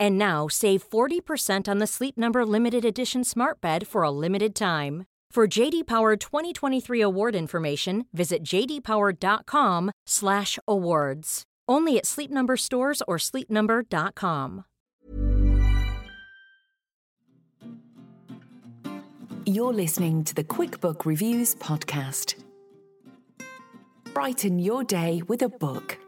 And now save 40% on the Sleep Number limited edition Smart Bed for a limited time. For JD Power 2023 award information, visit jdpower.com/awards. Only at Sleep Number stores or sleepnumber.com. You're listening to the QuickBook Reviews podcast. Brighten your day with a book.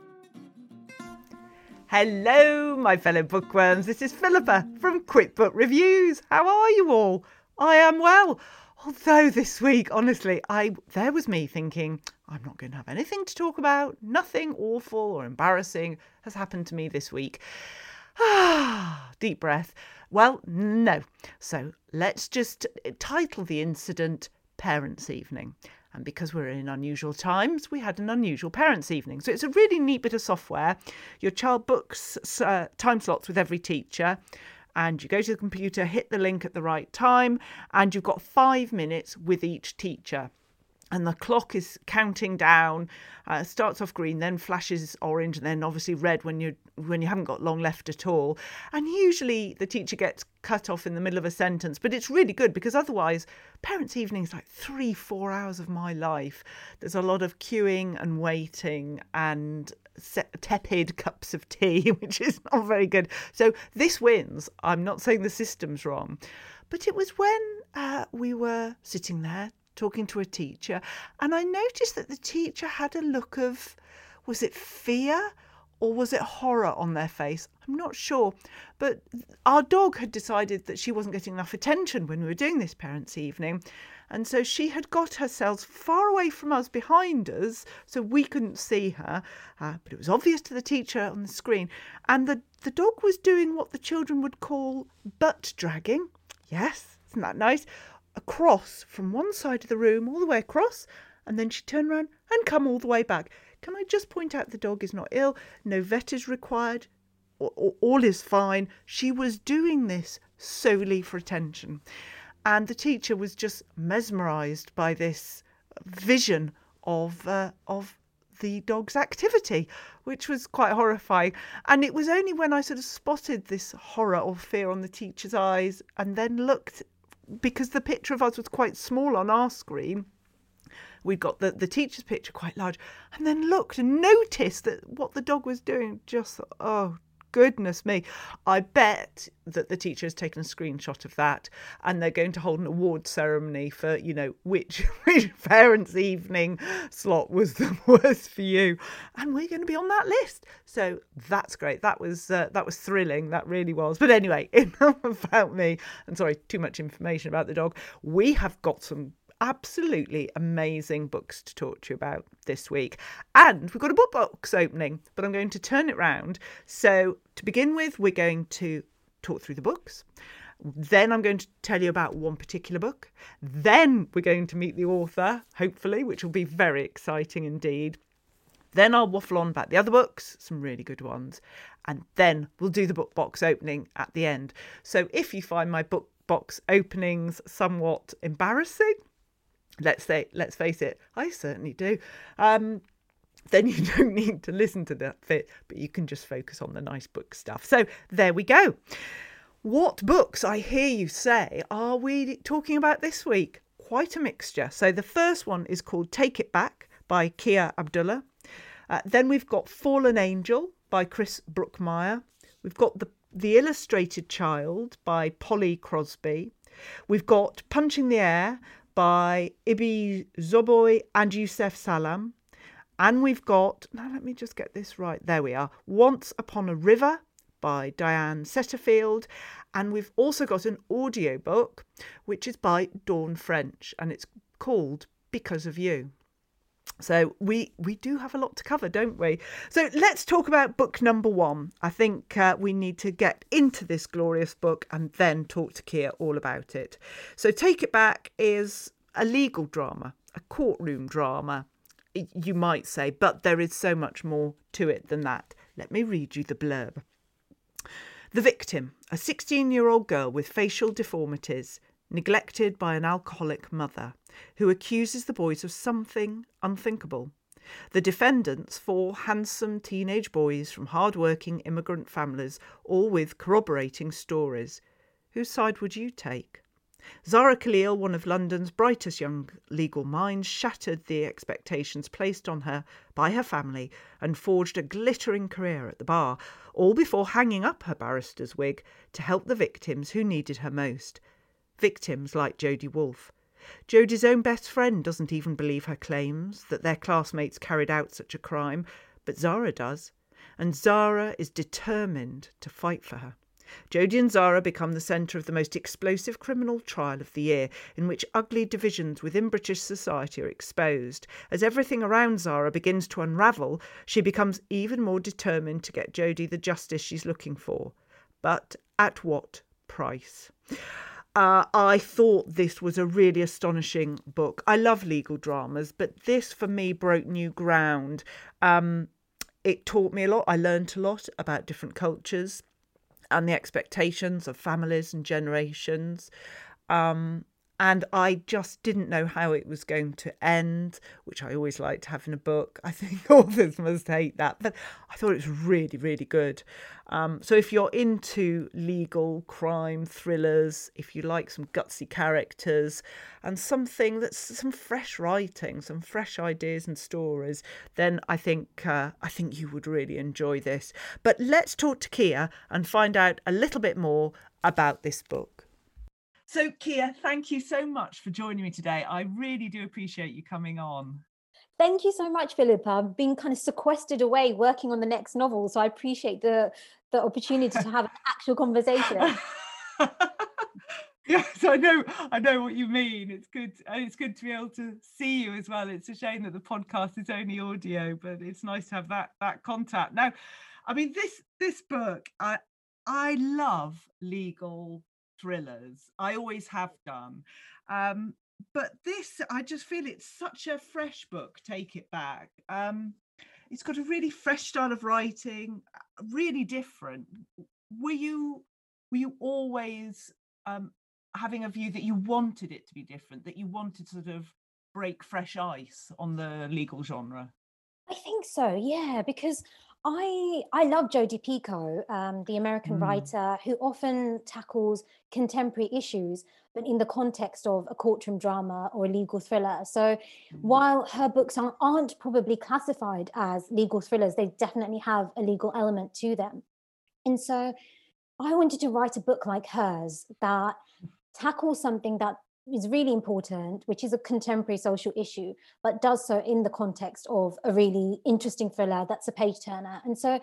Hello, my fellow bookworms. This is Philippa from QuickBook Reviews. How are you all? I am well. Although this week, honestly, I there was me thinking I'm not going to have anything to talk about. Nothing awful or embarrassing has happened to me this week. Ah, deep breath. Well, no. So let's just title the incident Parents' Evening. And because we're in unusual times, we had an unusual parents' evening. So it's a really neat bit of software. Your child books uh, time slots with every teacher, and you go to the computer, hit the link at the right time, and you've got five minutes with each teacher and the clock is counting down uh, starts off green then flashes orange and then obviously red when you when you haven't got long left at all. And usually the teacher gets cut off in the middle of a sentence but it's really good because otherwise parents evening is like three four hours of my life. There's a lot of queuing and waiting and tepid cups of tea which is not very good. So this wins. I'm not saying the system's wrong. But it was when uh, we were sitting there talking to a teacher, and I noticed that the teacher had a look of was it fear or was it horror on their face? I'm not sure. But our dog had decided that she wasn't getting enough attention when we were doing this parents' evening. And so she had got herself far away from us behind us so we couldn't see her. Uh, but it was obvious to the teacher on the screen. And the, the dog was doing what the children would call butt dragging. Yes, isn't that nice? Across from one side of the room all the way across and then she'd turn around and come all the way back. Can I just point out the dog is not ill, no vet is required, all is fine. She was doing this solely for attention. And the teacher was just mesmerized by this vision of uh, of the dog's activity, which was quite horrifying. And it was only when I sort of spotted this horror or fear on the teacher's eyes and then looked because the picture of us was quite small on our screen, we'd got the, the teacher's picture quite large, and then looked and noticed that what the dog was doing just, oh, goodness me. I bet that the teacher has taken a screenshot of that and they're going to hold an award ceremony for, you know, which, which parents' evening slot was the worst for you. And we're going to be on that list. So that's great. That was uh, that was thrilling. That really was. But anyway, enough about me. And sorry, too much information about the dog. We have got some absolutely amazing books to talk to you about this week. And we've got a book box opening, but I'm going to turn it round. So, to begin with, we're going to talk through the books. Then I'm going to tell you about one particular book. Then we're going to meet the author, hopefully, which will be very exciting indeed. Then I'll waffle on about the other books, some really good ones. And then we'll do the book box opening at the end. So if you find my book box openings somewhat embarrassing, let's say let's face it i certainly do. Um, then you don't need to listen to that bit but you can just focus on the nice book stuff. So there we go. What books i hear you say are we talking about this week? Quite a mixture. So the first one is called take it back by kia abdullah. Uh, then we've got fallen angel by chris brookmyre we've got the the illustrated child by polly crosby. We've got punching the air by Ibi Zoboi and Yusef Salaam. And we've got, now let me just get this right. There we are. Once Upon a River by Diane Setterfield. And we've also got an audiobook, which is by Dawn French, and it's called Because of You. So we we do have a lot to cover, don't we? So let's talk about book number one. I think uh, we need to get into this glorious book and then talk to Kia all about it. So Take It Back is a legal drama, a courtroom drama, you might say, but there is so much more to it than that. Let me read you the blurb. The victim, a 16 year old girl with facial deformities, neglected by an alcoholic mother, who accuses the boys of something unthinkable. The defendants, four handsome teenage boys from hard working immigrant families, all with corroborating stories. Whose side would you take? Zara Khalil, one of London's brightest young legal minds, shattered the expectations placed on her by her family and forged a glittering career at the bar, all before hanging up her barrister's wig to help the victims who needed her most. Victims like Jodie Wolfe. Jodie's own best friend doesn't even believe her claims that their classmates carried out such a crime, but Zara does, and Zara is determined to fight for her. Jodie and Zara become the centre of the most explosive criminal trial of the year, in which ugly divisions within British society are exposed. As everything around Zara begins to unravel, she becomes even more determined to get Jodie the justice she's looking for. But at what price? Uh, I thought this was a really astonishing book. I love legal dramas, but this for me broke new ground. Um, it taught me a lot. I learned a lot about different cultures and the expectations of families and generations. Um, and I just didn't know how it was going to end, which I always like to have in a book. I think authors must hate that, but I thought it was really, really good. Um, so if you're into legal crime thrillers, if you like some gutsy characters and something that's some fresh writing, some fresh ideas and stories, then I think uh, I think you would really enjoy this. But let's talk to Kia and find out a little bit more about this book. So, Kia, thank you so much for joining me today. I really do appreciate you coming on. Thank you so much, Philippa. I've been kind of sequestered away working on the next novel, so I appreciate the the opportunity to have an actual conversation. yes, I know. I know what you mean. It's good. And it's good to be able to see you as well. It's a shame that the podcast is only audio, but it's nice to have that that contact. Now, I mean this this book. I I love legal thrillers. I always have done. Um, but this, I just feel it's such a fresh book. Take it back. Um, it's got a really fresh style of writing, uh, really different. Were you were you always um, having a view that you wanted it to be different, that you wanted to sort of break fresh ice on the legal genre? I think so, yeah, because I I love Jodi Picoult, um, the American mm. writer who often tackles contemporary issues, but in the context of a courtroom drama or a legal thriller. So, mm. while her books aren't, aren't probably classified as legal thrillers, they definitely have a legal element to them. And so, I wanted to write a book like hers that tackles something that is really important, which is a contemporary social issue, but does so in the context of a really interesting thriller that's a page turner. And so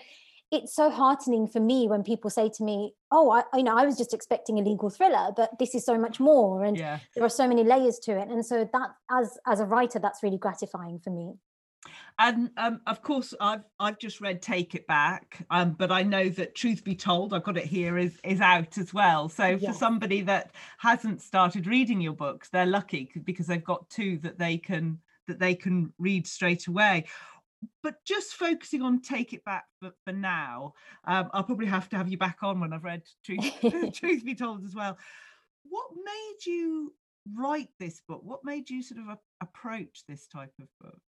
it's so heartening for me when people say to me, "Oh, I, you know, I was just expecting a legal thriller, but this is so much more, and yeah. there are so many layers to it." And so that, as as a writer, that's really gratifying for me and um, of course i've i've just read take it back um, but i know that truth be told i've got it here is is out as well. So yes. for somebody that hasn't started reading your books they're lucky because they've got two that they can that they can read straight away. But just focusing on take it back for, for now um, i'll probably have to have you back on when i've read truth truth be told as well. What made you write this book? What made you sort of a, approach this type of book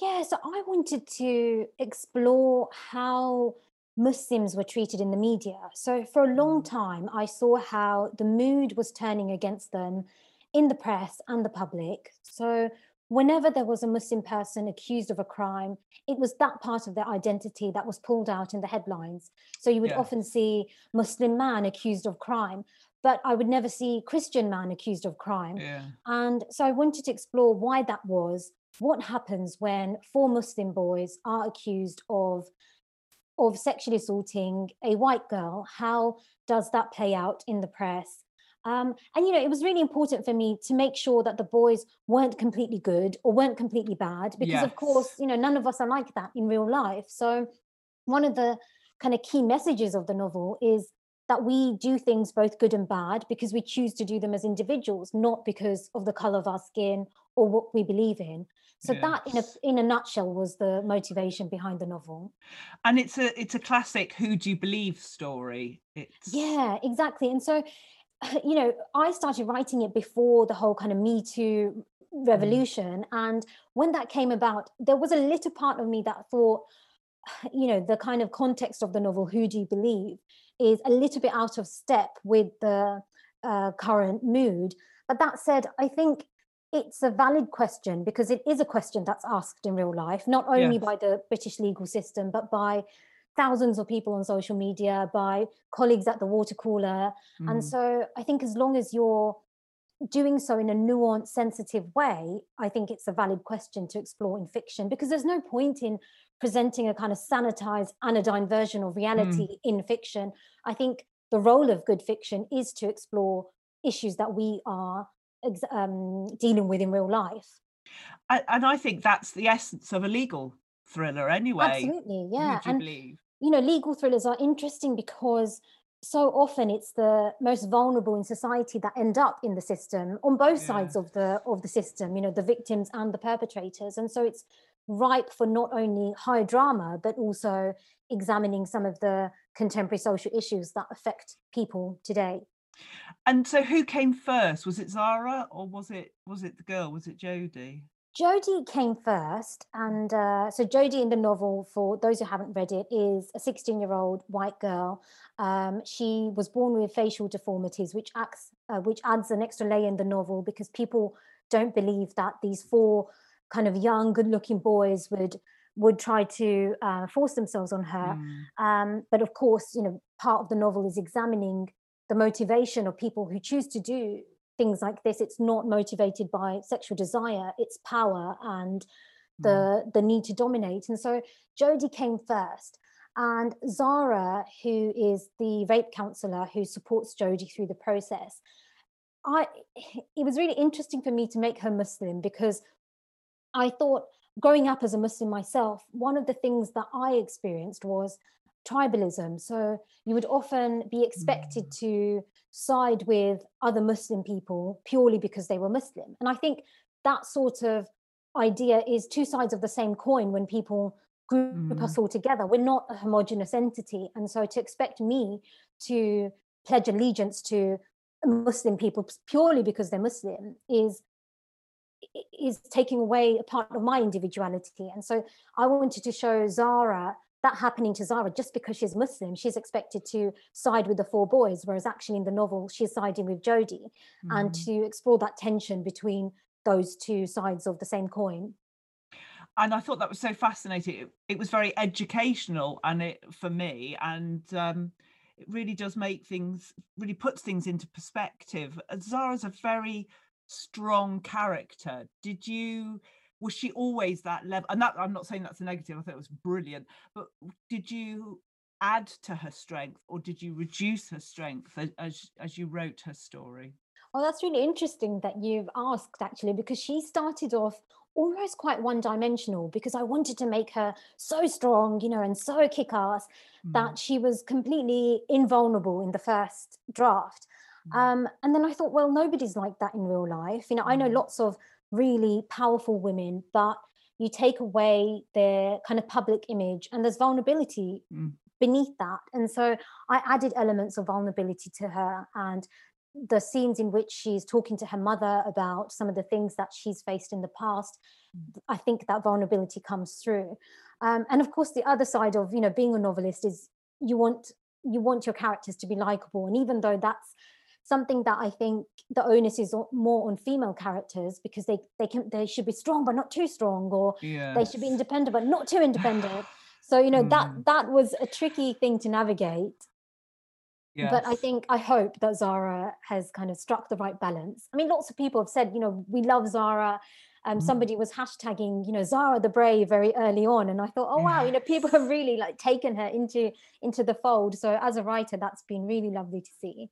yeah, so I wanted to explore how Muslims were treated in the media. So for a long mm. time, I saw how the mood was turning against them in the press and the public. So whenever there was a Muslim person accused of a crime, it was that part of their identity that was pulled out in the headlines. So you would yeah. often see Muslim man accused of crime. but I would never see Christian man accused of crime. Yeah. And so I wanted to explore why that was. What happens when four Muslim boys are accused of of sexually assaulting a white girl? How does that play out in the press? Um, and you know, it was really important for me to make sure that the boys weren't completely good or weren't completely bad, because Yes. of course, you know, none of us are like that in real life. So one of the kind of key messages of the novel is that we do things both good and bad because we choose to do them as individuals, not because of the color of our skin or what we believe in. So that, in a in a nutshell, was the motivation behind the novel. And it's a it's a classic who do you believe story. It's Yeah, exactly. And so, you know, I started writing it before the whole kind of Me Too revolution. And when that came about, there was a little part of me that thought, you know, the kind of context of the novel, Who Do You Believe, is a little bit out of step with the uh, current mood. But that said, I think it's a valid question because it is a question that's asked in real life, not only Yes. by the British legal system, but by thousands of people on social media, by colleagues at the water cooler. And Mm. so I think as long as you're doing so in a nuanced, sensitive way, I think it's a valid question to explore in fiction because there's no point in presenting a kind of sanitized, anodyne version of reality in fiction. I think the role of good fiction is to explore issues that we are um, dealing with in real life. And I think that's the essence of a legal thriller anyway. Absolutely, yeah. you And believe? you know, legal thrillers are interesting because so often it's the most vulnerable in society that end up in the system on both sides of the of the system, you know, the victims and the perpetrators. And so it's ripe for not only high drama, but also examining some of the contemporary social issues that affect people today. And so who came first? Was it Zara or was it was it the girl? Was it Jodie? Jodie came first, and uh, so Jodie in the novel, for those who haven't read it, is a 16-year-old white girl. Um, she was born with facial deformities, which acts, uh, which adds an extra layer in the novel because people don't believe that these four kind of young, good-looking boys would would try to uh, force themselves on her. Mm. Um, but of course, you know, part of the novel is examining the motivation of people who choose to do things like this. It's not motivated by sexual desire; it's power and the mm. the need to dominate. And so Jodie came first, and Zara, who is the rape counselor who supports Jodie through the process. I it was really interesting for me to make her Muslim because I thought growing up as a Muslim myself, one of the things that I experienced was tribalism. So you would often be expected to side with other Muslim people purely because they were Muslim. And I think that sort of idea is two sides of the same coin when people group Mm. us all together. We're not a homogenous entity. And so to expect me to pledge allegiance to Muslim people purely because they're Muslim is is taking away a part of my individuality. And so I wanted to show Zara that happening to Zara just because she's Muslim, she's expected to side with the four boys, whereas actually in the novel she's siding with Jodie, and Mm. to explore that tension between those two sides of the same coin. and I thought that was so fascinating. It, it was very educational, and it for me, and um, it really does make things really puts things into perspective. Zara's a very strong character. Did you? Was she always that level? And that I'm not saying that's a negative. I thought it was brilliant. But did you add to her strength, or did you reduce her strength as as, you wrote her story? Oh, that's really interesting that you've asked actually, because she started off almost quite one dimensional because I wanted to make her so strong, you know, and so kick ass Mm. that she was completely invulnerable in the first draft. Mm. Um, and then I thought, well, nobody's like that in real life. You know, I know Mm. lots of really powerful women, but you take away their kind of public image and there's vulnerability Mm. beneath that. And so I added elements of vulnerability to her and the scenes in which she's talking to her mother about some of the things that she's faced in the past i think that vulnerability comes through um, and of course the other side of you know being a novelist is you want you want your characters to be likable and even though that's something that i think the onus is more on female characters because they they can they should be strong but not too strong or they should be independent but not too independent so you know Mm. that that was a tricky thing to navigate Yes. But I think, I hope that Zara has kind of struck the right balance. I mean, lots of people have said, you know, we love Zara. Um, mm. Somebody was hashtagging, you know, Zara the Brave very early on, and I thought, oh wow, you know, people have really like taken her into into the fold. So as a writer, that's been really lovely to see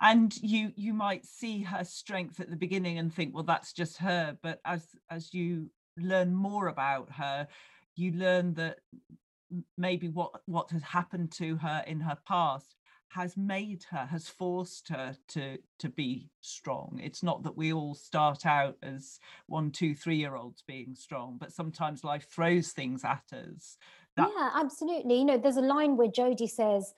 and you you might see her strength at the beginning and think well that's just her but as as you learn more about her you learn that maybe what what has happened to her in her past has made her has forced her to to be strong. It's not that we all start out as one two three year olds being strong but sometimes life throws things at us. That... yeah absolutely. You know there's a line where jodie says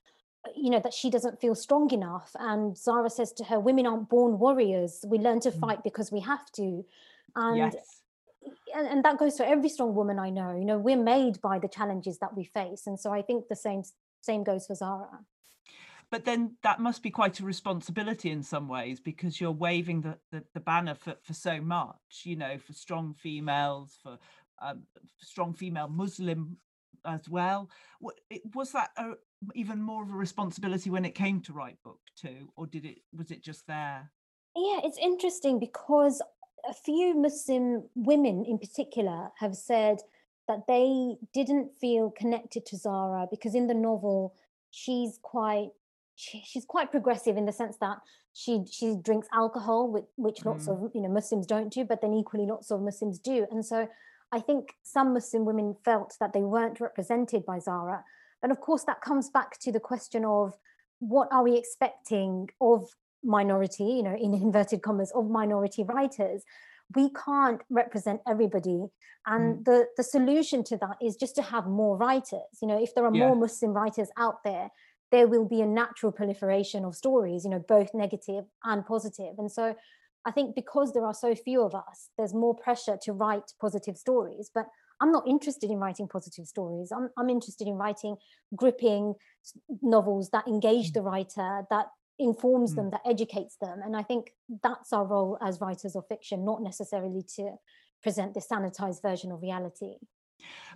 you know that she doesn't feel strong enough. And zara says to her women aren't born warriors. We learn to mm. fight because we have to. And, yes. and and that goes for every strong woman i know. You know we're made by the challenges that we face. And so i think the same same goes for zara. But then that must be quite a responsibility in some ways because you're waving the, the, the banner for, for so much you know for strong females for um, strong female muslim as well. Was that a, even more of a responsibility when it came to write book two or did it was it just there yeah it's interesting because a few muslim women in particular have said that they didn't feel connected to zara because in the novel she's quite she, she's quite progressive in the sense that she she drinks alcohol which, which lots mm. of you know muslims don't do but then equally lots of muslims do and so i think some muslim women felt that they weren't represented by zara and of course, that comes back to the question of what are we expecting of minority, you know, in inverted commas, of minority writers. We can't represent everybody. And mm. the, the solution to that is just to have more writers. You know, if there are yeah. more Muslim writers out there, there will be a natural proliferation of stories, you know, both negative and positive. And so I think because there are so few of us, there's more pressure to write positive stories. But I'm not interested in writing positive stories. I'm, I'm interested in writing gripping novels that engage mm. the writer, that informs mm. them, that educates them. And I think that's our role as writers of fiction, not necessarily to present the sanitized version of reality.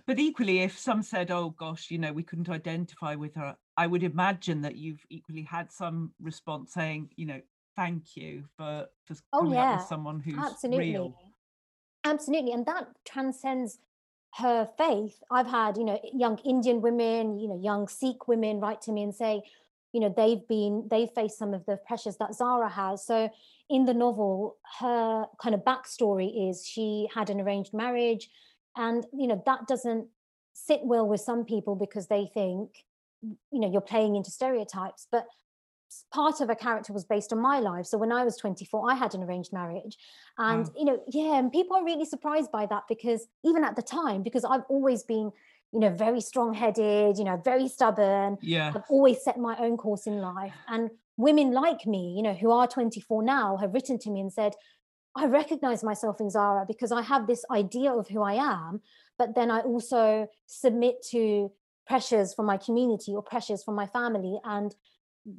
But equally, if some said, oh gosh, you know, we couldn't identify with her, I would imagine that you've equally had some response saying, you know, thank you for, for oh, coming yeah. up with someone who's Absolutely. real. Absolutely. And that transcends her faith i've had you know young indian women you know young sikh women write to me and say you know they've been they've faced some of the pressures that zara has. So in the novel her kind of backstory is she had an arranged marriage and you know that doesn't sit well with some people because they think you know you're playing into stereotypes but part of a character was based on my life. So when I was 24, I had an arranged marriage. And, mm. you know, yeah, and people are really surprised by that because even at the time, because I've always been, you know, very strong headed, you know, very stubborn. Yeah. I've always set my own course in life. And women like me, you know, who are 24 now have written to me and said, I recognize myself in Zara because I have this idea of who I am, but then I also submit to pressures from my community or pressures from my family. And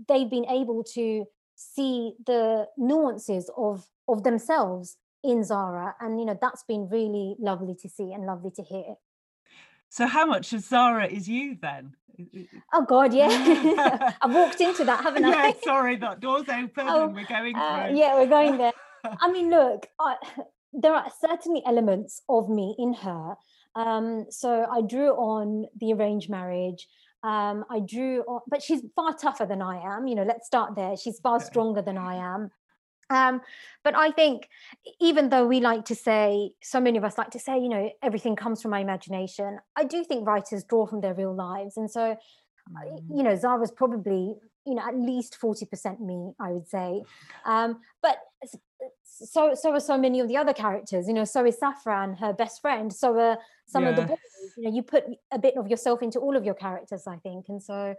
they've been able to see the nuances of of themselves in Zara and you know that's been really lovely to see and lovely to hear. So how much of Zara is you then? Oh god yeah. I've walked into that haven't I? yeah sorry that door's open oh, and we're going uh, yeah we're going there. I mean look I, there are certainly elements of me in her. Um, so I drew on the arranged marriage um, I drew, on, but she's far tougher than I am. You know, let's start there. She's far stronger than I am. Um, but I think even though we like to say, so many of us like to say, you know, everything comes from my imagination, I do think writers draw from their real lives. And so, mm. you know, Zara's probably, you know, at least 40% me, I would say. Um, but so so are so many of the other characters you know so is Safran her best friend so are some yeah. of the boys. You know you put a bit of yourself into all of your characters i think and so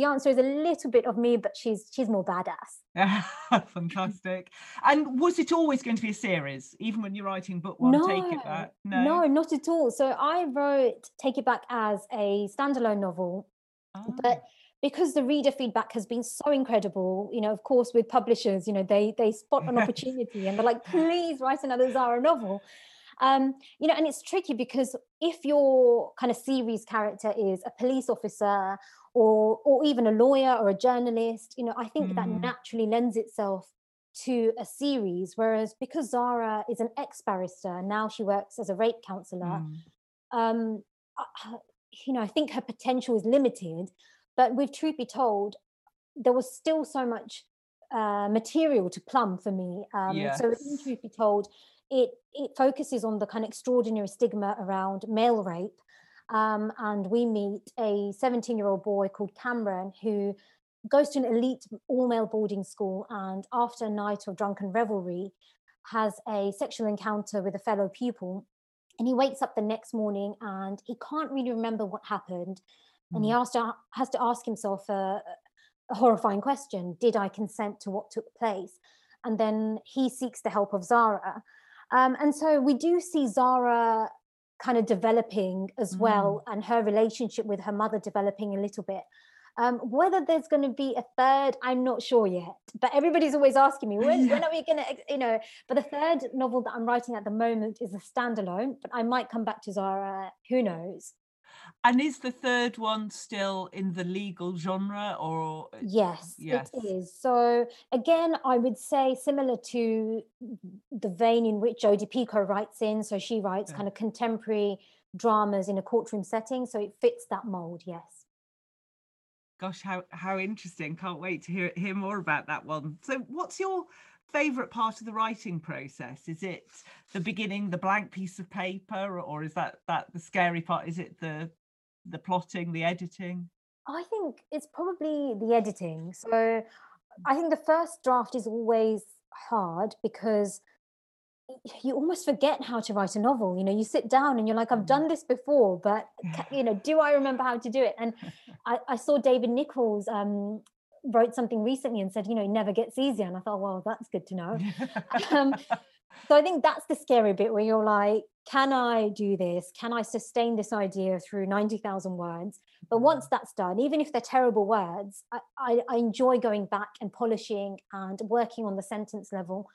the answer is a little bit of me but she's she's more badass. Fantastic. And was it always going to be a series even when you're writing book one no, take it back? No. no not at all. So i wrote take it back as a standalone novel oh. but ah. Because the reader feedback has been so incredible you know of course with publishers you know they they spot an opportunity and they're like please write another zara novel um, you know and it's tricky because if your kind of series character is a police officer or or even a lawyer or a journalist you know i think that Mm. naturally lends itself to a series whereas because zara is an ex-barrister and now she works as a rape counselor Mm. um I- I- you know i think her potential is limited but with truth be told there was still so much uh, material to plumb for me um so in truth be told it it focuses on the kind of extraordinary stigma around male rape um, and we meet a 17 year old boy called cameron who goes to an elite all male boarding school and after a night of drunken revelry has a sexual encounter with a fellow pupil. And he wakes up the next morning and he can't really remember what happened and he Mm. has to, ask himself a, a horrifying question. Did i consent to what took place? And then he seeks the help of zara. Um, and so we do see zara kind of developing as well and her relationship with her mother developing a little bit. Um, whether there's going to be a third i'm not sure yet. But everybody's always asking me when, when are we going to you know but the third novel that i'm writing at the moment is a standalone but i might come back to zara. Who knows And is the third one still in the legal genre or Yes, Yes. it is. So again, I would say similar to the vein in which Jodi Picoult writes in. So she writes Yeah. kind of contemporary dramas in a courtroom setting. So it fits that mold. Yes. gosh how how interesting can't wait to hear hear more about that one so what's your favorite part of the writing process is it the beginning the blank piece of paper or, is that that the scary part is it the the plotting the editing I think it's probably the editing. So I think the first draft is always hard because you almost forget how to write a novel. You know, you sit down and you're like, I've Mm. done this before, but you know, do I remember how to do it? And I, I saw David Nicholls um, wrote something recently and said, you know, it never gets easier. And I thought, well, that's good to know. Um, So I think that's the scary bit where you're like, can I do this? Can I sustain this idea through 90,000 words? But once that's done, even if they're terrible words, I, I, I enjoy going back and polishing and working on the sentence level.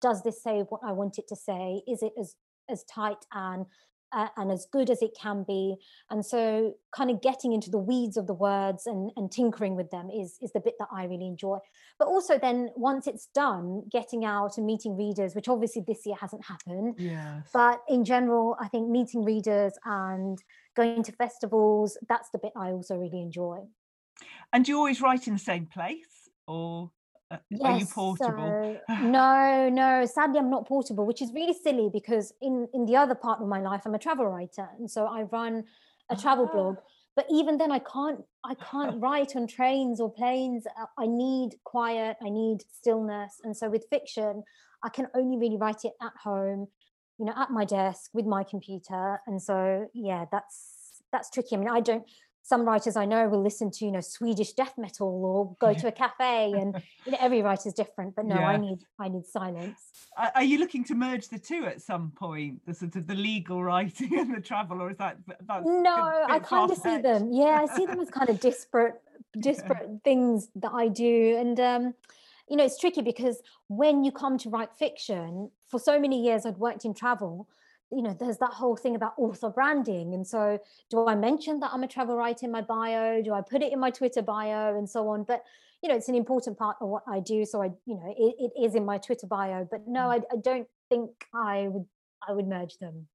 Does this say what I want it to say? Is it as as tight and uh, and as good as it can be? And so, kind of getting into the weeds of the words and and tinkering with them is is the bit that I really enjoy. But also, then once it's done, getting out and meeting readers, which obviously this year hasn't happened, yes but in general, I think meeting readers and going to festivals, that's the bit I also really enjoy. and do you always write in the same place or uh, are you portable so- no, no. Sadly, I'm not portable, which is really silly because in in the other part of my life, I'm a travel writer, and so I run a travel Ah. blog. But even then, I can't I can't write on trains or planes. Uh, I need quiet. I need stillness, and so with fiction, I can only really write it at home, you know, at my desk with my computer. And so, yeah, that's that's tricky. I mean, I don't. Some writers I know will listen to, you know, Swedish death metal or go to a cafe, and you know, every writer's different. But no, I need I need silence. Are you looking to merge the two at some point, the sort of the legal writing and the travel, or is that that's No, I kind of see them. Yeah, I see them as kind of disparate, disparate things that I do, and um, you know, it's tricky because when you come to write fiction, for so many years I'd worked in travel. You know, there's that whole thing about author branding, and so do I mention that I'm a travel writer in my bio? Do I put it in my Twitter bio, and so on? But you know, it's an important part of what I do, so I, you know, it, it is in my Twitter bio. But no, mm. I, I don't think I would I would merge them.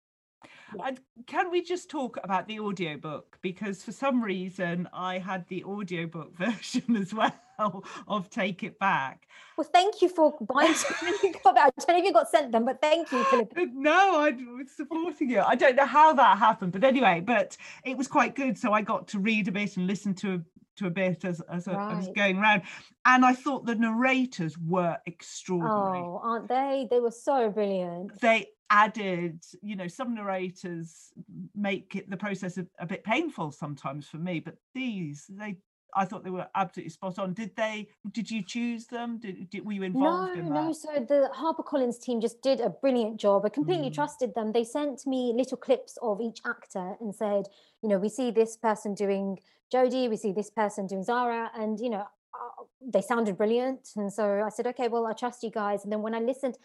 Yeah. And can we just talk about the audiobook? Because for some reason I had the audiobook version as well of Take It Back. Well, thank you for buying. I don't know if you got sent them, but thank you, Philip. No, I was supporting you. I don't know how that happened, but anyway, but it was quite good. So I got to read a bit and listen to a, to a bit as, as I I was going around. And I thought the narrators were extraordinary. Oh, aren't they? They were so brilliant. they added you know some narrators make it the process a, a bit painful sometimes for me but these they i thought they were absolutely spot on did they did you choose them did, did were you No, involved in no. So the HarperCollins team just did a brilliant job. I completely Mm. trusted them. They sent me little clips of each actor and said, you know, we see this person doing Jodie, we see this person doing Zara, and you know, uh, they sounded brilliant. And so I said, okay, well, I trust you guys. And then when I listened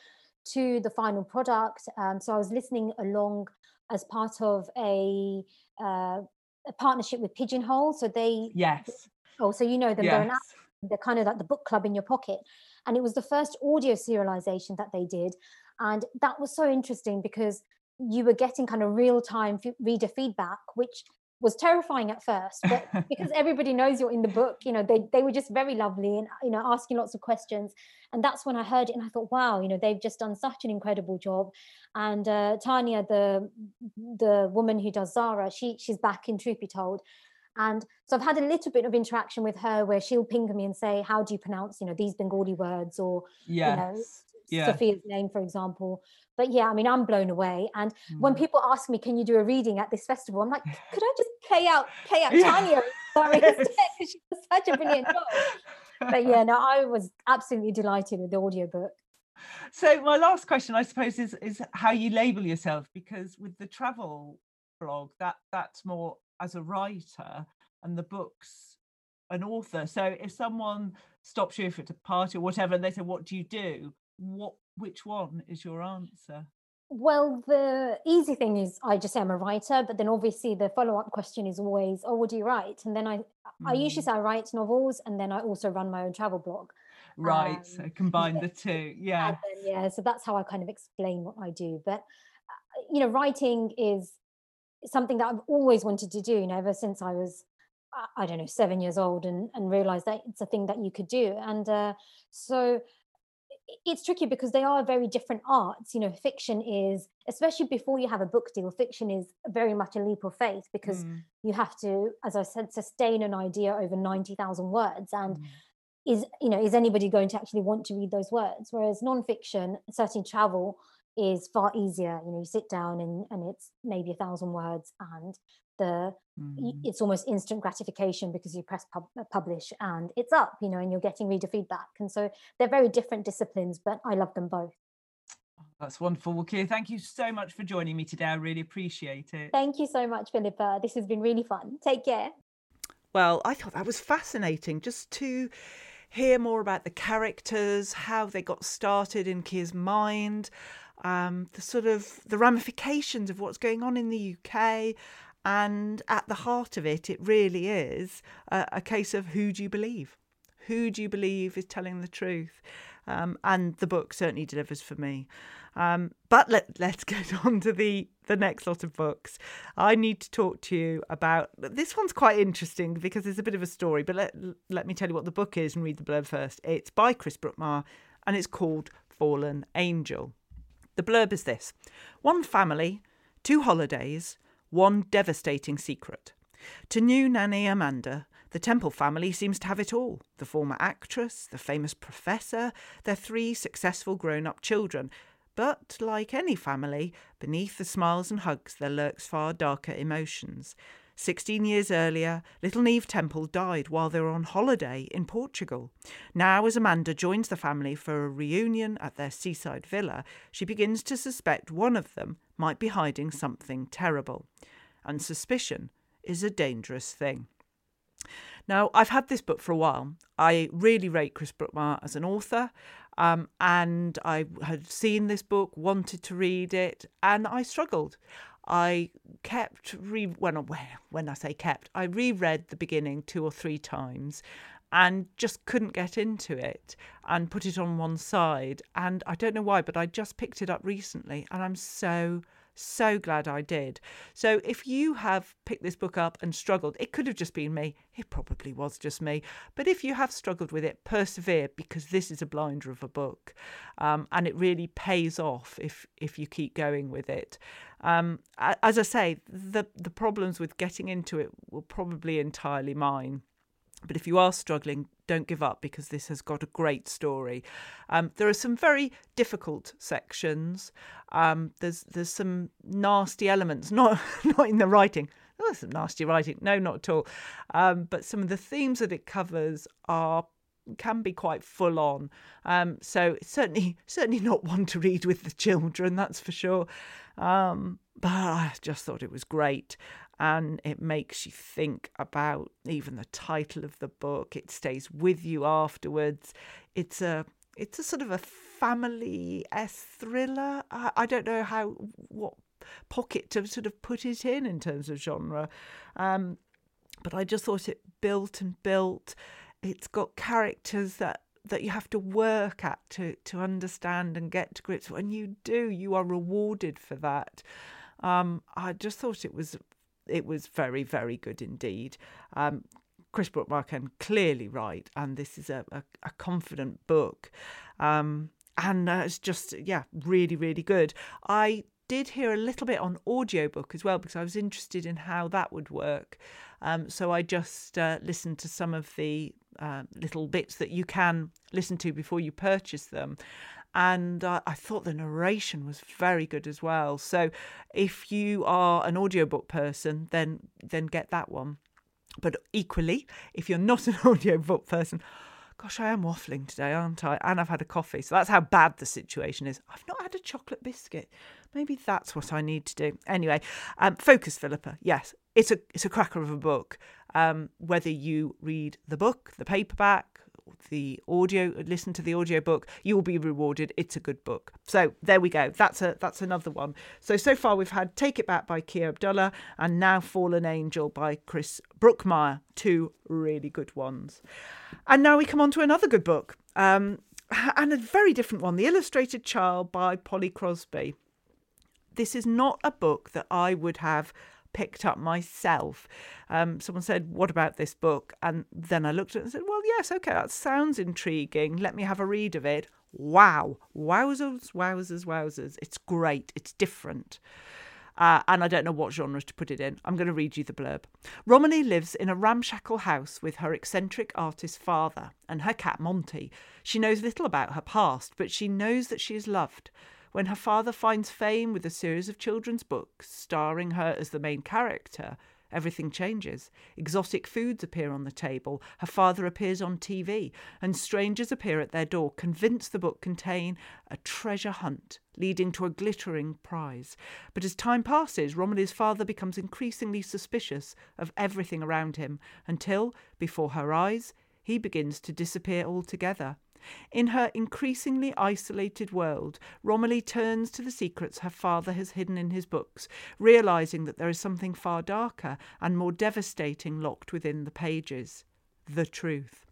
to the final product, um, so I was listening along as part of a uh, a partnership with Pigeonhole. So they yes. Oh, so you know them. Yes. They're an app. They're kind of like the book club in your pocket. And it was the first audio serialization that they did. And that was so interesting because you were getting kind of real time f- reader feedback, which was terrifying at first, but because everybody knows you're in the book, you know, they, they were just very lovely and, you know, asking lots of questions. And that's when I heard it and I thought, wow, you know, they've just done such an incredible job. And uh, Tanya, the the woman who does Zara, she she's back in Truth Be Told. And so I've had a little bit of interaction with her where she'll ping me and say, how do you pronounce, you know, these Bengali words or, yes. you know, yeah. Sophia's name, for example. But yeah, I mean, I'm blown away. And mm. when people ask me, "Can you do a reading at this festival?" I'm like, "Could I just play out, play out yeah. Tanya?" Sorry, because she was such a brilliant job. But yeah, no, I was absolutely delighted with the audiobook. So my last question, I suppose, is is how you label yourself because with the travel blog, that that's more as a writer, and the books an author. So if someone stops you if it's a party or whatever, and they say, "What do you do?" what which one is your answer well the easy thing is i just say i'm a writer but then obviously the follow-up question is always oh what do you write and then i mm. i usually mm. say i write novels and then i also run my own travel blog right um, so combine the two yeah then, yeah so that's how i kind of explain what i do but uh, you know writing is something that i've always wanted to do you know ever since i was i don't know seven years old and and realized that it's a thing that you could do and uh, so it's tricky because they are very different arts. You know, fiction is, especially before you have a book deal, fiction is very much a leap of faith because mm. you have to, as I said, sustain an idea over 90,000 words. And mm. is, you know, is anybody going to actually want to read those words? Whereas nonfiction, certainly travel, is far easier. You know, you sit down and, and it's maybe a thousand words and the mm. it's almost instant gratification because you press pub- uh, publish and it's up you know and you're getting reader feedback and so they're very different disciplines but i love them both oh, that's wonderful. Well, Kia, thank you so much for joining me today. I really appreciate it. Thank you so much, Philippa. This has been really fun. Take care. Well, I thought that was fascinating just to hear more about the characters, how they got started in Kia's mind, um, the sort of the ramifications of what's going on in the UK, and at the heart of it, it really is a, a case of who do you believe? Who do you believe is telling the truth? Um, and the book certainly delivers for me. Um, but let, let's get on to the, the next lot of books. I need to talk to you about this one's quite interesting because it's a bit of a story, but let, let me tell you what the book is and read the blurb first. It's by Chris Brookmyre and it's called Fallen Angel. The blurb is this One family, two holidays, one devastating secret. To new nanny Amanda, the Temple family seems to have it all the former actress, the famous professor, their three successful grown up children. But, like any family, beneath the smiles and hugs there lurks far darker emotions. Sixteen years earlier, little Neve Temple died while they were on holiday in Portugal. Now, as Amanda joins the family for a reunion at their seaside villa, she begins to suspect one of them might be hiding something terrible. And suspicion is a dangerous thing. Now, I've had this book for a while. I really rate Chris Brookmyre as an author, um, and I had seen this book, wanted to read it, and I struggled. I kept re when when I say kept, I reread the beginning two or three times and just couldn't get into it and put it on one side. And I don't know why, but I just picked it up recently and I'm so so glad I did. So if you have picked this book up and struggled, it could have just been me. It probably was just me. But if you have struggled with it, persevere because this is a blinder of a book, um, and it really pays off if if you keep going with it. Um, as I say, the the problems with getting into it were probably entirely mine. But if you are struggling, don't give up because this has got a great story. Um, there are some very difficult sections. Um, there's there's some nasty elements, not not in the writing. Oh, some nasty writing. No, not at all. Um, but some of the themes that it covers are can be quite full on. Um, so certainly certainly not one to read with the children, that's for sure. Um, but I just thought it was great and it makes you think about even the title of the book. It stays with you afterwards. It's a it's a sort of a family thriller. I, I don't know how what pocket to sort of put it in in terms of genre. Um, but I just thought it built and built. It's got characters that that you have to work at to to understand and get to grips. When you do, you are rewarded for that. Um, I just thought it was it was very very good indeed. Um, Chris Brookmyre clearly right, and this is a, a, a confident book. Um, and uh, it's just, yeah, really, really good. I did hear a little bit on audiobook as well because I was interested in how that would work. Um, so I just uh, listened to some of the uh, little bits that you can listen to before you purchase them. And uh, I thought the narration was very good as well. So if you are an audiobook person, then then get that one. But equally, if you're not an audiobook person, gosh, I am waffling today, aren't I? And I've had a coffee. So that's how bad the situation is. I've not had a chocolate biscuit. Maybe that's what I need to do. Anyway, um, focus, Philippa. Yes, it's a it's a cracker of a book. Um, whether you read the book, the paperback, the audio, listen to the audio book, you will be rewarded. It's a good book. So there we go. That's a that's another one. So so far we've had Take It Back by Kia Abdullah and now Fallen Angel by Chris Brookmyre. Two really good ones. And now we come on to another good book. Um, and a very different one, The Illustrated Child by Polly Crosby. This is not a book that I would have picked up myself. Um, someone said, What about this book? And then I looked at it and said, Well, yes, okay, that sounds intriguing. Let me have a read of it. Wow. Wowzers, wowzers, wowzers. It's great. It's different. Uh, and I don't know what genres to put it in. I'm going to read you the blurb. Romilly lives in a ramshackle house with her eccentric artist father and her cat Monty. She knows little about her past, but she knows that she is loved. When her father finds fame with a series of children's books starring her as the main character, everything changes. Exotic foods appear on the table, her father appears on TV, and strangers appear at their door, convinced the book contain a treasure hunt leading to a glittering prize. But as time passes, Romilly's father becomes increasingly suspicious of everything around him until, before her eyes, he begins to disappear altogether. In her increasingly isolated world, Romilly turns to the secrets her father has hidden in his books, realizing that there is something far darker and more devastating locked within the pages the truth.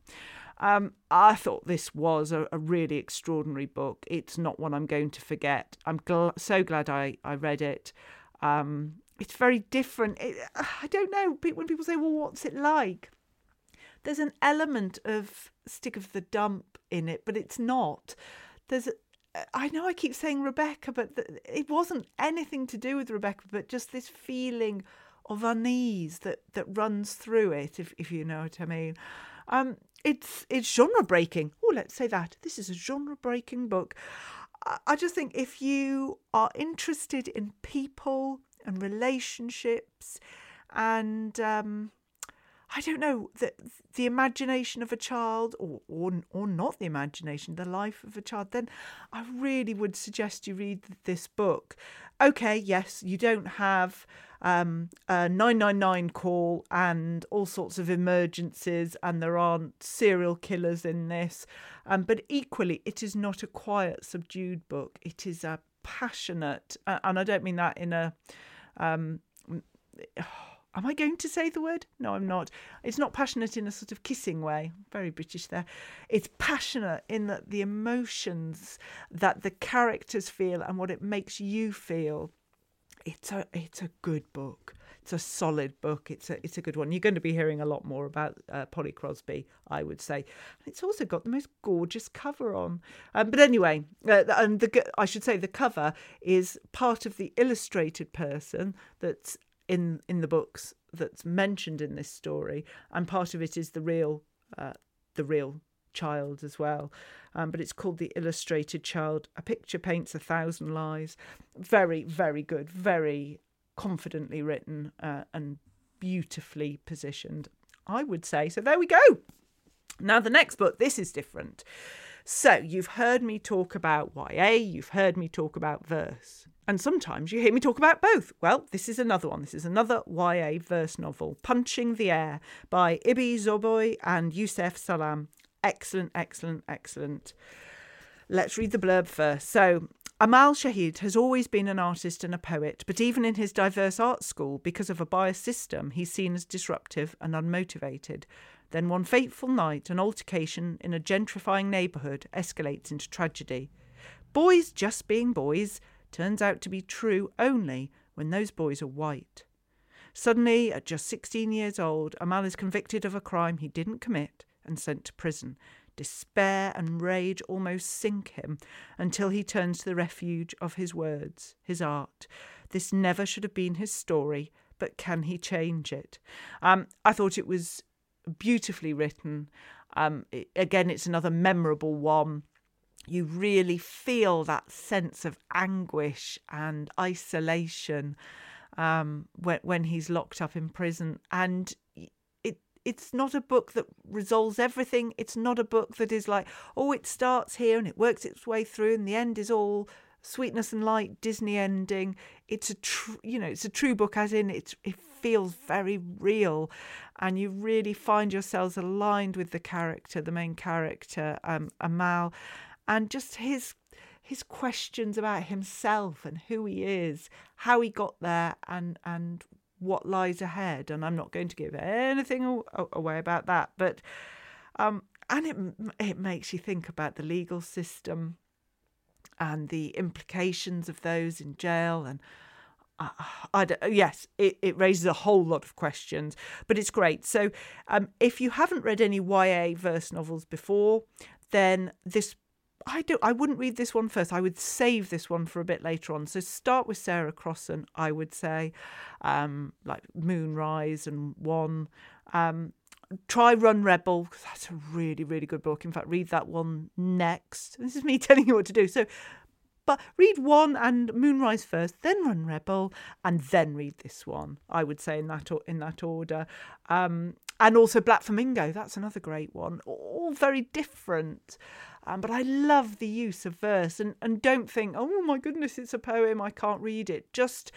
Um, I thought this was a, a, really extraordinary book. It's not one I'm going to forget. I'm gl- so glad I, I read it. Um, it's very different. It, I don't know when people say, "Well, what's it like?" There's an element of Stig of the Dump in it, but it's not. There's I know I keep saying Rebecca, but it wasn't anything to do with Rebecca, but just this feeling of unease that that runs through it, if if you know what I mean. Um, it's it's genre breaking. Oh, let's say that this is a genre breaking book. I just think if you are interested in people and relationships and um, I don't know the the imagination of a child, or or or not the imagination, the life of a child. Then I really would suggest you read this book. Okay, yes, you don't have um, a nine nine nine call and all sorts of emergencies, and there aren't serial killers in this. Um, but equally, it is not a quiet, subdued book. It is a passionate, and I don't mean that in a um, Am I going to say the word? No, I'm not. It's not passionate in a sort of kissing way. Very British there. It's passionate in that the emotions that the characters feel and what it makes you feel. It's a it's a good book. It's a solid book. It's a it's a good one. You're going to be hearing a lot more about uh, Polly Crosby, I would say. And it's also got the most gorgeous cover on. Um, but anyway, uh, and the I should say the cover is part of the illustrated person that's in in the books that's mentioned in this story, and part of it is the real uh, the real child as well. Um, but it's called The Illustrated Child. A picture paints a thousand lies. Very, very good. Very confidently written uh, and beautifully positioned, I would say. So there we go. Now, the next book, this is different. So, you've heard me talk about YA, you've heard me talk about verse. And sometimes you hear me talk about both. Well, this is another one. This is another YA verse novel, Punching the Air by Ibi Zoboi and Yusef Salaam. Excellent, excellent, excellent. Let's read the blurb first. So, Amal Shahid has always been an artist and a poet, but even in his diverse art school, because of a biased system, he's seen as disruptive and unmotivated. Then one fateful night, an altercation in a gentrifying neighbourhood escalates into tragedy. Boys just being boys turns out to be true only when those boys are white. Suddenly, at just 16 years old, Amal is convicted of a crime he didn't commit and sent to prison. Despair and rage almost sink him until he turns to the refuge of his words, his art. This never should have been his story, but can he change it? Um, I thought it was beautifully written. Um, it, again, it's another memorable one. You really feel that sense of anguish and isolation um, when when he's locked up in prison, and it it's not a book that resolves everything. It's not a book that is like, oh, it starts here and it works its way through, and the end is all sweetness and light Disney ending. It's a true, you know, it's a true book, as in it it feels very real, and you really find yourselves aligned with the character, the main character, um, Amal, and just his his questions about himself and who he is, how he got there, and and what lies ahead. And I'm not going to give anything away about that. But um, and it it makes you think about the legal system and the implications of those in jail and. Uh, I yes, it, it raises a whole lot of questions, but it's great. So, um, if you haven't read any YA verse novels before, then this I do I wouldn't read this one first. I would save this one for a bit later on. So start with Sarah Crossan, I would say, um, like Moonrise and One. Um, try Run Rebel that's a really really good book. In fact, read that one next. This is me telling you what to do. So. But read one and Moonrise first, then Run Rebel, and then read this one. I would say in that in that order. Um, and also Black Flamingo, that's another great one. All very different. Um, but I love the use of verse and, and don't think, oh my goodness, it's a poem, I can't read it. Just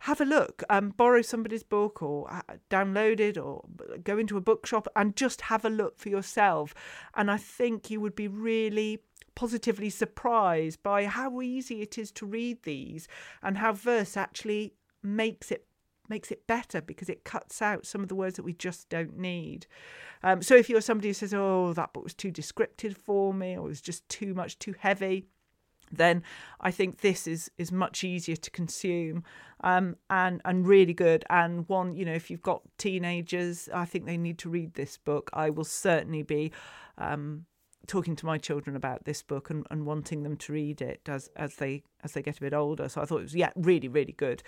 have a look, um, borrow somebody's book or uh, download it or go into a bookshop and just have a look for yourself. And I think you would be really positively surprised by how easy it is to read these and how verse actually makes it makes it better because it cuts out some of the words that we just don't need. Um, so if you're somebody who says, "Oh, that book was too descriptive for me," or it was just too much, too heavy, then I think this is is much easier to consume um, and and really good. And one, you know, if you've got teenagers, I think they need to read this book. I will certainly be um, talking to my children about this book and, and wanting them to read it as as they as they get a bit older. So I thought it was yeah really really good.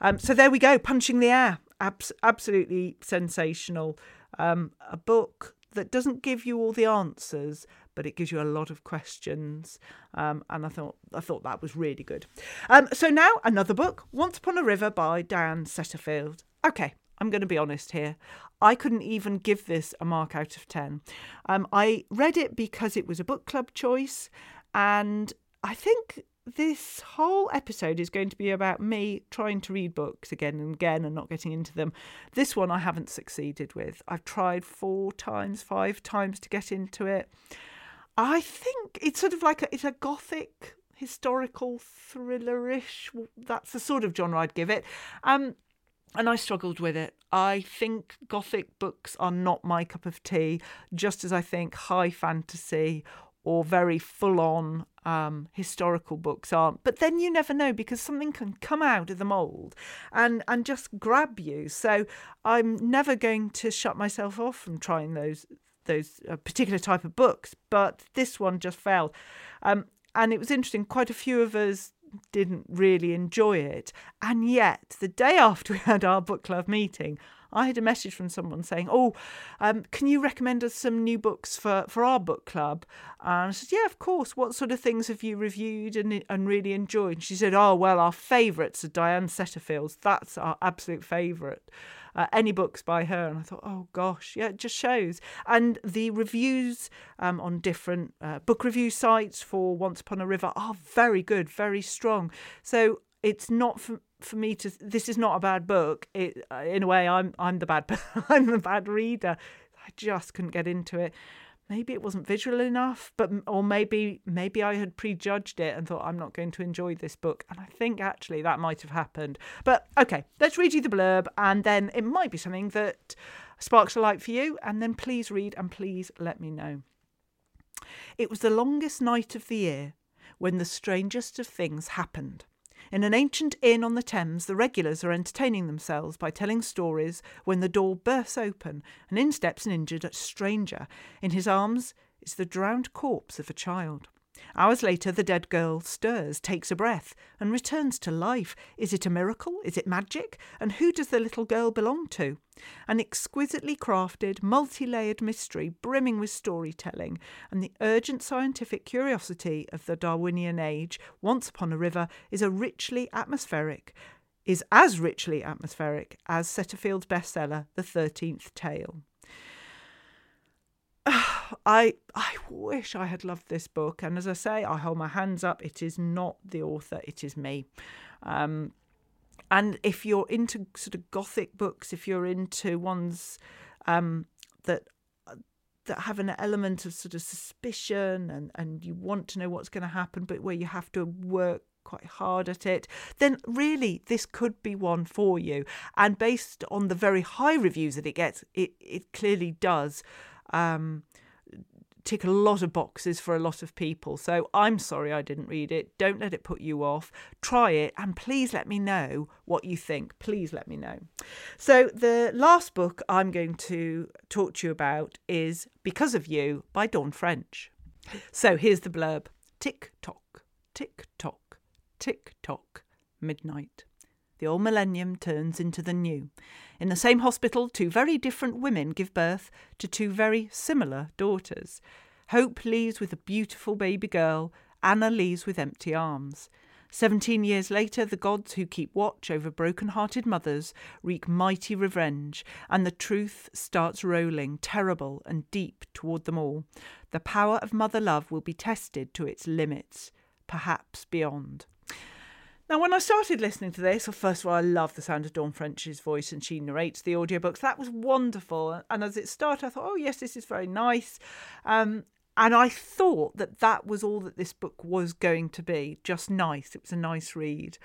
Um, so there we go, punching the air, Abs- absolutely sensational. Um, a book that doesn't give you all the answers, but it gives you a lot of questions. Um, and I thought I thought that was really good. Um, so now another book, Once Upon a River by Diane Setterfield. Okay, I'm going to be honest here. I couldn't even give this a mark out of 10. Um, I read it because it was a book club choice, and I think this whole episode is going to be about me trying to read books again and again and not getting into them. This one I haven't succeeded with. I've tried four times, five times to get into it. I think it's sort of like a, it's a gothic historical thrillerish. That's the sort of genre I'd give it. Um, and I struggled with it. I think gothic books are not my cup of tea, just as I think high fantasy or very full on um, historical books aren't. But then you never know because something can come out of the mould and, and just grab you. So I'm never going to shut myself off from trying those those uh, particular type of books. But this one just failed. Um, and it was interesting. Quite a few of us didn't really enjoy it. And yet, the day after we had our book club meeting, I had a message from someone saying, "Oh, um, can you recommend us some new books for, for our book club?" And I said, "Yeah, of course. What sort of things have you reviewed and and really enjoyed?" And she said, "Oh, well, our favourites are Diane Setterfield's. That's our absolute favourite." Uh, any books by her. And I thought, oh gosh, yeah, it just shows. And the reviews um, on different uh, book review sites for Once Upon a River are very good, very strong. So it's not for for me to. This is not a bad book. It, uh, in a way, I'm I'm the bad I'm the bad reader. I just couldn't get into it. Maybe it wasn't visual enough, but or maybe maybe I had prejudged it and thought I'm not going to enjoy this book. And I think actually that might have happened. But okay, let's read you the blurb, and then it might be something that sparks a light for you. And then please read and please let me know. It was the longest night of the year when the strangest of things happened. In an ancient inn on the Thames, the regulars are entertaining themselves by telling stories when the door bursts open and in steps an injured stranger. In his arms is the drowned corpse of a child. Hours later, the dead girl stirs, takes a breath, and returns to life. Is it a miracle? Is it magic? And who does the little girl belong to? An exquisitely crafted, multi layered mystery brimming with storytelling and the urgent scientific curiosity of the Darwinian age, Once Upon a River, is a richly atmospheric, is as richly atmospheric as Setterfield's bestseller, The Thirteenth Tale. I I wish I had loved this book, and as I say, I hold my hands up. It is not the author; it is me. Um, and if you're into sort of gothic books, if you're into ones um, that that have an element of sort of suspicion and, and you want to know what's going to happen, but where you have to work quite hard at it, then really this could be one for you. And based on the very high reviews that it gets, it, it clearly does um, tick a lot of boxes for a lot of people. So I'm sorry I didn't read it. Don't let it put you off. Try it and please let me know what you think. Please let me know. So the last book I'm going to talk to you about is Because of You by Dawn French. So here's the blurb Tick tock, tick tock, tick tock, midnight. The old millennium turns into the new. In the same hospital, two very different women give birth to two very similar daughters. Hope leaves with a beautiful baby girl, Anna leaves with empty arms. Seventeen years later, the gods who keep watch over broken hearted mothers wreak mighty revenge, and the truth starts rolling, terrible and deep, toward them all. The power of mother love will be tested to its limits, perhaps beyond. Now, when I started listening to this, well, first of all, I love the sound of Dawn French's voice and she narrates the audiobooks. That was wonderful. And as it started, I thought, oh, yes, this is very nice. Um, and I thought that that was all that this book was going to be just nice. It was a nice read.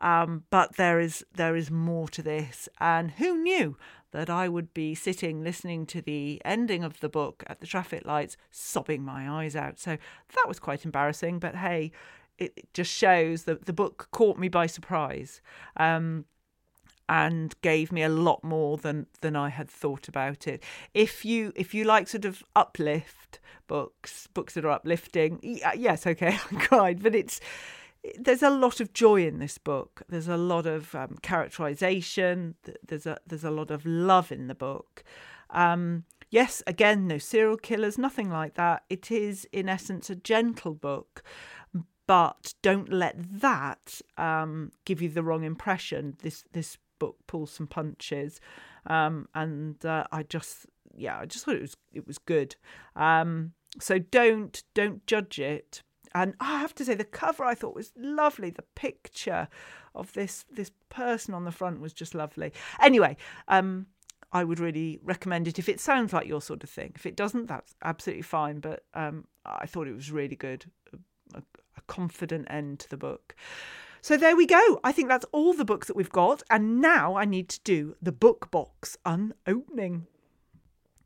Um, but there is there is more to this, and who knew that I would be sitting listening to the ending of the book at the traffic lights, sobbing my eyes out. So that was quite embarrassing. But hey, it just shows that the book caught me by surprise um, and gave me a lot more than than I had thought about it. If you if you like sort of uplift books, books that are uplifting, yes, okay, I cried, but it's there's a lot of joy in this book. There's a lot of um, characterization. There's a there's a lot of love in the book. Um, yes, again, no serial killers, nothing like that. It is in essence a gentle book but don't let that um, give you the wrong impression. This this book pulls some punches, um, and uh, I just yeah, I just thought it was it was good. Um, so don't don't judge it. And I have to say, the cover I thought was lovely. The picture of this this person on the front was just lovely. Anyway, um, I would really recommend it if it sounds like your sort of thing. If it doesn't, that's absolutely fine. But um, I thought it was really good confident end to the book. So there we go. I think that's all the books that we've got. And now I need to do the book box unopening.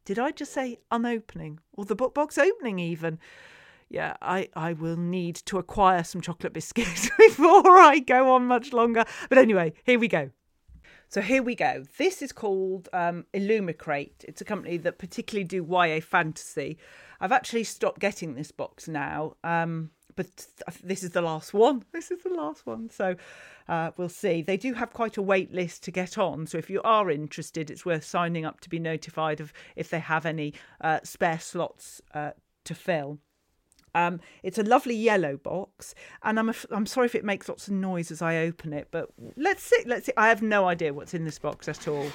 Did I just say unopening? Or the book box opening, even? Yeah, I, I will need to acquire some chocolate biscuits before I go on much longer. But anyway, here we go. So here we go. This is called um, Illumicrate. It's a company that particularly do YA fantasy. I've actually stopped getting this box now. Um, but this is the last one. This is the last one. So uh, we'll see. They do have quite a wait list to get on. So if you are interested, it's worth signing up to be notified of if they have any uh, spare slots uh, to fill. Um, it's a lovely yellow box, and I'm I'm sorry if it makes lots of noise as I open it, but let's see. Let's see. I have no idea what's in this box at all.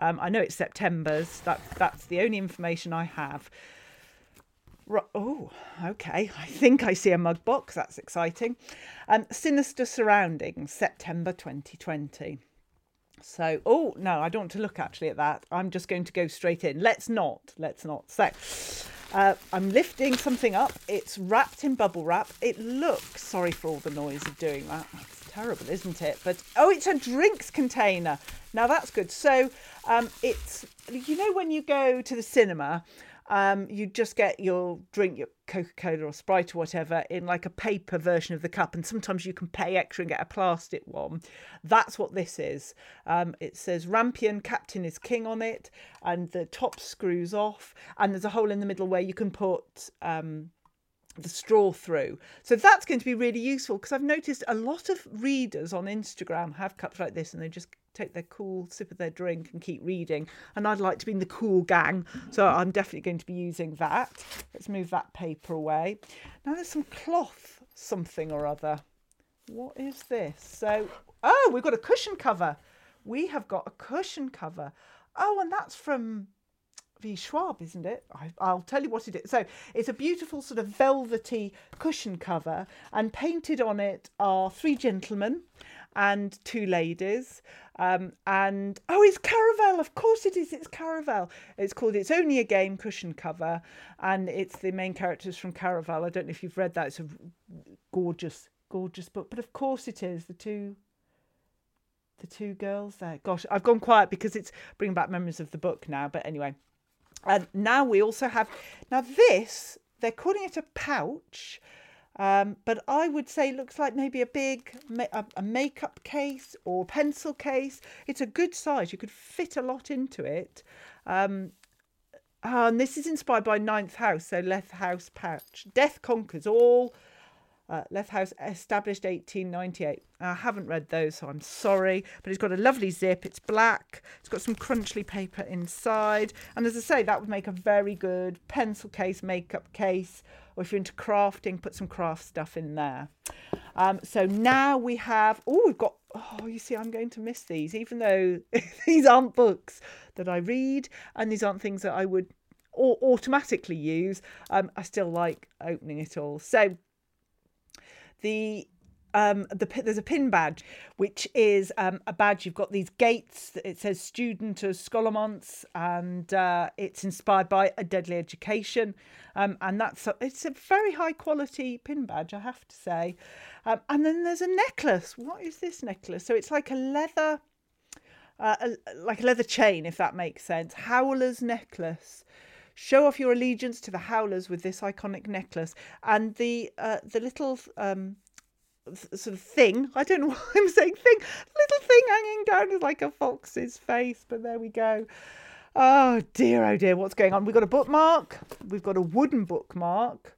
Um, I know it's September's. That that's the only information I have. Oh, okay. I think I see a mug box. That's exciting. Um, Sinister Surroundings, September 2020. So, oh, no, I don't want to look actually at that. I'm just going to go straight in. Let's not. Let's not. So, Uh, I'm lifting something up. It's wrapped in bubble wrap. It looks, sorry for all the noise of doing that. That's terrible, isn't it? But, oh, it's a drinks container. Now that's good. So um, it's, you know, when you go to the cinema um, you just get your drink, your Coca Cola or Sprite or whatever, in like a paper version of the cup. And sometimes you can pay extra and get a plastic one. That's what this is. Um, it says Rampion Captain is King on it, and the top screws off, and there's a hole in the middle where you can put. Um, the straw through. So that's going to be really useful because I've noticed a lot of readers on Instagram have cups like this and they just take their cool sip of their drink and keep reading. And I'd like to be in the cool gang. So I'm definitely going to be using that. Let's move that paper away. Now there's some cloth something or other. What is this? So, oh, we've got a cushion cover. We have got a cushion cover. Oh, and that's from V. Schwab, isn't it? I, will tell you what it is. So it's a beautiful sort of velvety cushion cover, and painted on it are three gentlemen and two ladies. Um, and oh, it's Caraval. Of course it is. It's Caraval. It's called It's Only a Game cushion cover, and it's the main characters from Caraval. I don't know if you've read that. It's a gorgeous, gorgeous book. But of course it is. The two the two girls there. Gosh, I've gone quiet because it's bringing back memories of the book now. But anyway, and now we also have, now this, they're calling it a pouch, um, but I would say looks like maybe a big a, a makeup case or pencil case. It's a good size. You could fit a lot into it. Um, ah, and this is inspired by Ninth House, so Lethe House pouch. Death conquers all. Uh, Lethe House established 1898. I haven't read those, so I'm sorry. But it's got a lovely zip. It's black. It's got some crunchy paper inside. And as I say, that would make a very good pencil case, makeup case. Or if you're into crafting, put some craft stuff in there. Um, so now we have, oh, we've got, oh, you see, I'm going to miss these, even though these aren't books that I read and these aren't things that I would automatically use. Um, I still like opening it all. So the um, the there's a pin badge, which is um, a badge. You've got these gates. It says "Student of Scholomance," and uh, it's inspired by a deadly education. Um, and that's a, it's a very high quality pin badge, I have to say. Um, and then there's a necklace. What is this necklace? So it's like a leather, uh, a, like a leather chain, if that makes sense. Howler's necklace. Show off your allegiance to the Howlers with this iconic necklace. And the uh, the little um, sort of thing, I don't know why I'm saying thing, little thing hanging down is like a fox's face, but there we go. Oh dear, oh dear, what's going on? We've got a bookmark, we've got a wooden bookmark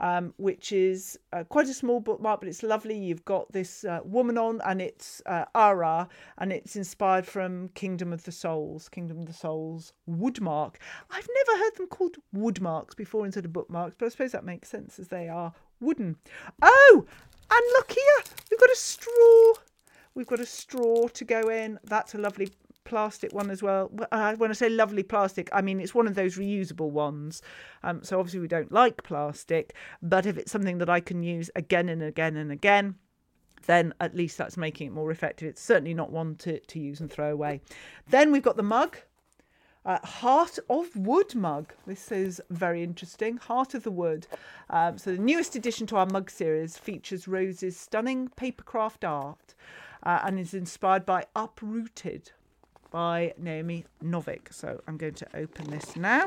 um, which is uh, quite a small bookmark, but it's lovely. You've got this uh, woman on, and it's uh, Arrah, and it's inspired from Kingdom of the Souls, Kingdom of the Souls woodmark. I've never heard them called woodmarks before instead of bookmarks, but I suppose that makes sense as they are wooden. Oh, and look here, we've got a straw. We've got a straw to go in. That's a lovely plastic one as well. Uh, when I say lovely plastic, I mean it's one of those reusable ones. Um, so obviously we don't like plastic, but if it's something that I can use again and again and again, then at least that's making it more effective. It's certainly not one to, to use and throw away. Then we've got the mug. Uh, Heart of Wood mug. This is very interesting. Heart of the Wood. Um, so, the newest addition to our mug series features Rose's stunning papercraft art uh, and is inspired by Uprooted by Naomi Novik. So I'm going to open this now.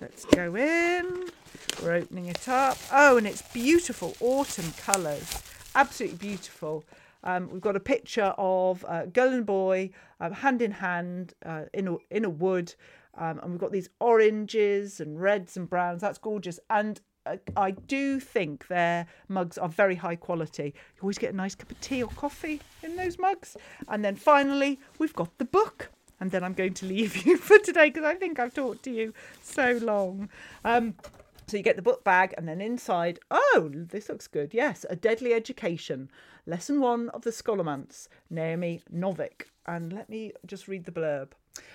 Let's go in. We're opening it up. Oh, and it's beautiful autumn colours. Absolutely beautiful. Um, we've got a picture of a girl and boy um, hand in hand uh, in, a, in a wood. Um, and we've got these oranges and reds and browns. That's gorgeous. And I do think their mugs are very high quality. You always get a nice cup of tea or coffee in those mugs. And then finally, we've got the book. And then I'm going to leave you for today because I think I've talked to you so long. Um, so you get the book bag, and then inside, oh, this looks good. Yes, A Deadly Education, Lesson One of the Scholomance, Naomi Novik. And let me just read the blurb.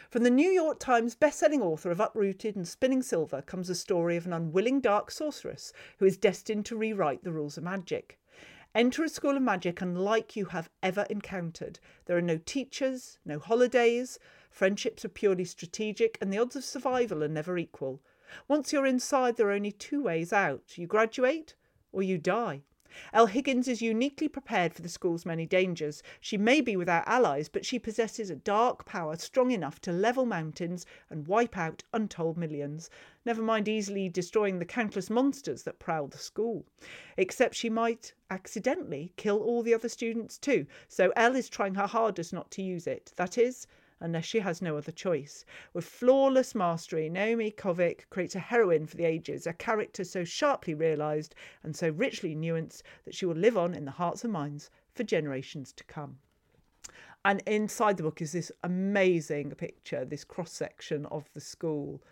From the New York Times bestselling author of Uprooted and Spinning Silver comes the story of an unwilling dark sorceress who is destined to rewrite the rules of magic. Enter a school of magic unlike you have ever encountered. There are no teachers, no holidays, friendships are purely strategic, and the odds of survival are never equal. Once you're inside, there are only two ways out you graduate or you die. El Higgins is uniquely prepared for the school's many dangers. She may be without allies, but she possesses a dark power strong enough to level mountains and wipe out untold millions, never mind easily destroying the countless monsters that prowl the school. Except she might accidentally kill all the other students too, so El is trying her hardest not to use it. That is, unless she has no other choice. With flawless mastery, Naomi Novik creates a heroine for the ages, a character so sharply realised and so richly nuanced that she will live on in the hearts and minds for generations to come. And inside the book is this amazing picture, this cross section of the school.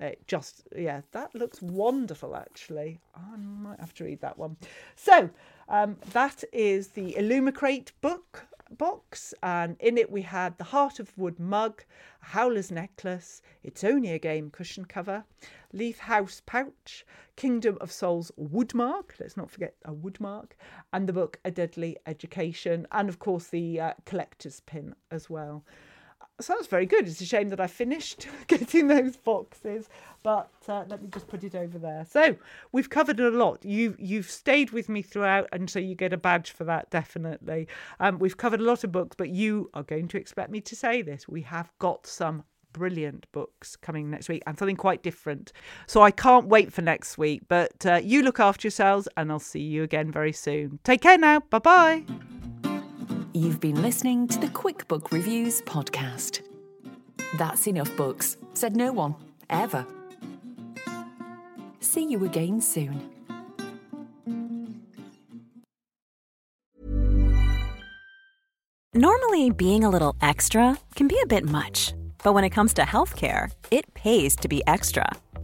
It just, yeah, that looks wonderful actually. I might have to read that one. So, um, that is the Illumicrate book box, and in it we had the Heart of Wood mug, a Howler's necklace, It's Only a Game cushion cover, Leaf House pouch, Kingdom of Souls woodmark, let's not forget a woodmark, and the book A Deadly Education, and of course the uh, collector's pin as well so that's very good. It's a shame that I finished getting those boxes, but uh, let me just put it over there. So we've covered a lot. You you've stayed with me throughout, and so you get a badge for that definitely. Um, we've covered a lot of books, but you are going to expect me to say this. We have got some brilliant books coming next week and something quite different. So I can't wait for next week. But uh, you look after yourselves, and I'll see you again very soon. Take care now. Bye bye. You've been listening to the Quick Book Reviews podcast. That's enough books, said no one, ever. See you again soon. Normally, being a little extra can be a bit much, but when it comes to healthcare, it pays to be extra.